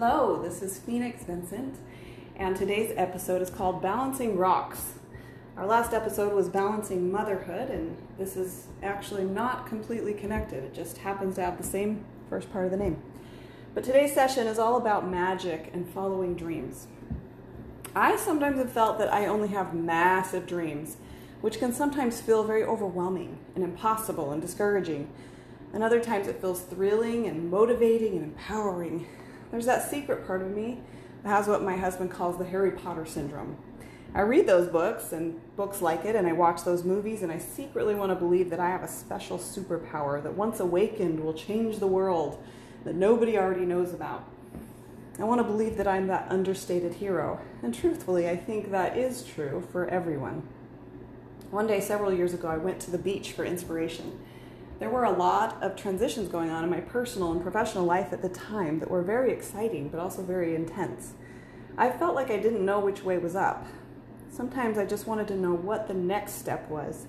Hello, this is Phoenix Vincent, and today's episode is called Balancing Rocks. Our last episode was Balancing Motherhood, and this is actually not completely connected. It just happens to have the same first part of the name. But today's session is all about magic and following dreams. I sometimes have felt that I only have massive dreams, which can sometimes feel very overwhelming and impossible and discouraging. And other times it feels thrilling and motivating and empowering there's that secret part of me that has what my husband calls the Harry Potter syndrome. I read those books and books like it, and I watch those movies, and I secretly want to believe that I have a special superpower that once awakened will change the world that nobody already knows about. I want to believe that I'm that understated hero, and truthfully, I think that is true for everyone. One day, several years ago, I went to the beach for inspiration there were a lot of transitions going on in my personal and professional life at the time that were very exciting but also very intense. I felt like I didn't know which way was up. Sometimes I just wanted to know what the next step was.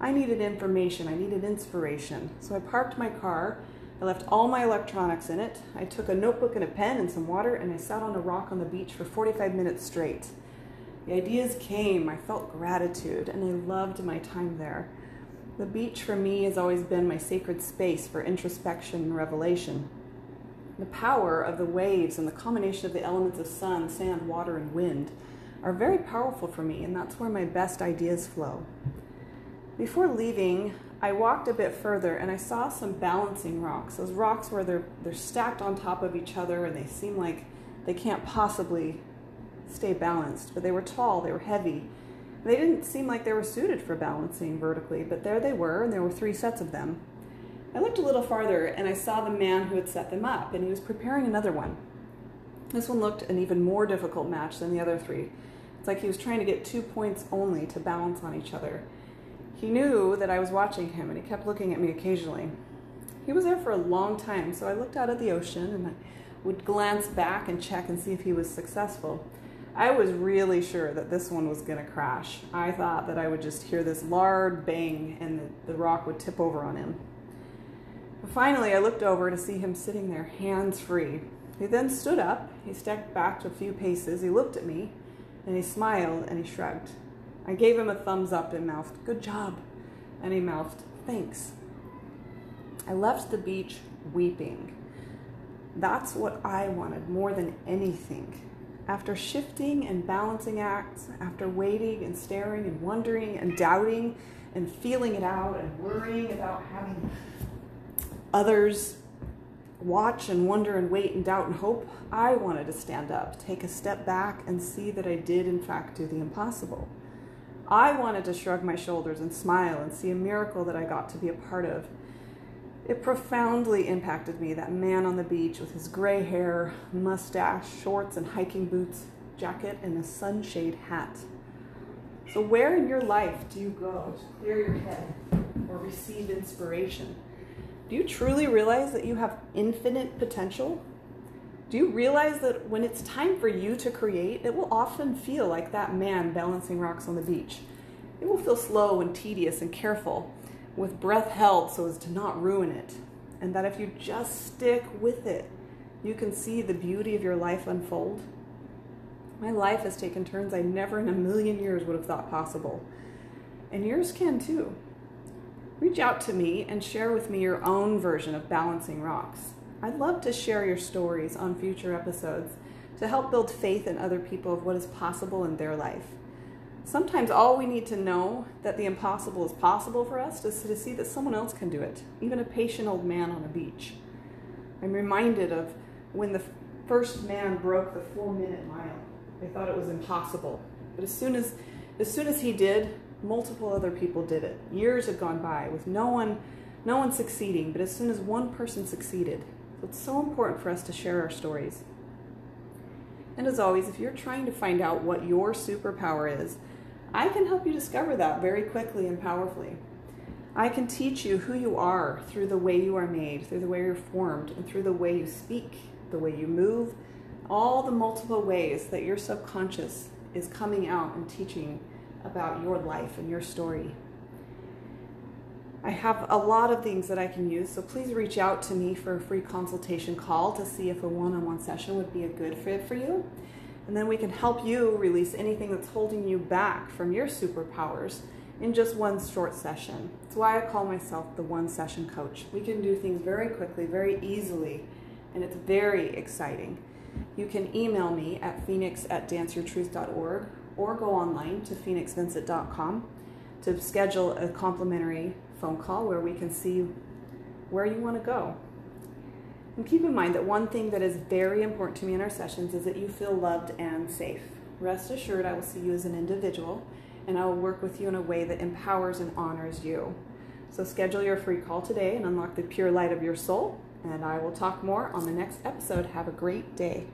I needed information, I needed inspiration. So I parked my car, I left all my electronics in it, I took a notebook and a pen and some water, and I sat on a rock on the beach for 45 minutes straight. The ideas came, I felt gratitude, and I loved my time there. The beach for me has always been my sacred space for introspection and revelation. The power of the waves and the combination of the elements of sun, sand, water, and wind are very powerful for me, and that's where my best ideas flow. Before leaving, I walked a bit further and I saw some balancing rocks. Those rocks where they're, they're stacked on top of each other and they seem like they can't possibly stay balanced, but they were tall, they were heavy, they didn't seem like they were suited for balancing vertically, but there they were, and there were three sets of them. I looked a little farther and I saw the man who had set them up, and he was preparing another one. This one looked an even more difficult match than the other three. It's like he was trying to get two points only to balance on each other. He knew that I was watching him, and he kept looking at me occasionally. He was there for a long time, so I looked out at the ocean and I would glance back and check and see if he was successful. I was really sure that this one was going to crash. I thought that I would just hear this loud bang and the, the rock would tip over on him. But finally, I looked over to see him sitting there, hands free. He then stood up, he stepped back a few paces, he looked at me, and he smiled and he shrugged. I gave him a thumbs up and mouthed, Good job. And he mouthed, Thanks. I left the beach weeping. That's what I wanted more than anything. After shifting and balancing acts, after waiting and staring and wondering and doubting and feeling it out and worrying about having others watch and wonder and wait and doubt and hope, I wanted to stand up, take a step back, and see that I did, in fact, do the impossible. I wanted to shrug my shoulders and smile and see a miracle that I got to be a part of it profoundly impacted me, that man on the beach with his gray hair, mustache, shorts, and hiking boots, jacket, and a sunshade hat. So, where in your life do you go to clear your head or receive inspiration? Do you truly realize that you have infinite potential? Do you realize that when it's time for you to create, it will often feel like that man balancing rocks on the beach? It will feel slow and tedious and careful with breath held so as to not ruin it. And that if you just stick with it, you can see the beauty of your life unfold. My life has taken turns I never in a million years would have thought possible. And yours can too. Reach out to me and share with me your own version of balancing rocks. I'd love to share your stories on future episodes to help build faith in other people of what is possible in their life. Sometimes all we need to know that the impossible is possible for us is to see that someone else can do it, even a patient old man on a beach. I'm reminded of when the first man broke the four minute mile. They thought it was impossible. But as soon as, as soon as he did, multiple other people did it. Years had gone by with no one, no one succeeding, but as soon as one person succeeded. It's so important for us to share our stories. And as always, if you're trying to find out what your superpower is, I can help you discover that very quickly and powerfully. I can teach you who you are through the way you are made, through the way you're formed, and through the way you speak, the way you move, all the multiple ways that your subconscious is coming out and teaching about your life and your story. I have a lot of things that I can use, so please reach out to me for a free consultation call to see if a one on one session would be a good fit for you. And then we can help you release anything that's holding you back from your superpowers in just one short session. That's why I call myself the one session coach. We can do things very quickly, very easily, and it's very exciting. You can email me at phoenix at danceyourtruth.org or go online to phoenixvincent.com to schedule a complimentary phone call where we can see where you want to go. And keep in mind that one thing that is very important to me in our sessions is that you feel loved and safe. Rest assured, I will see you as an individual and I will work with you in a way that empowers and honors you. So schedule your free call today and unlock the pure light of your soul. And I will talk more on the next episode. Have a great day.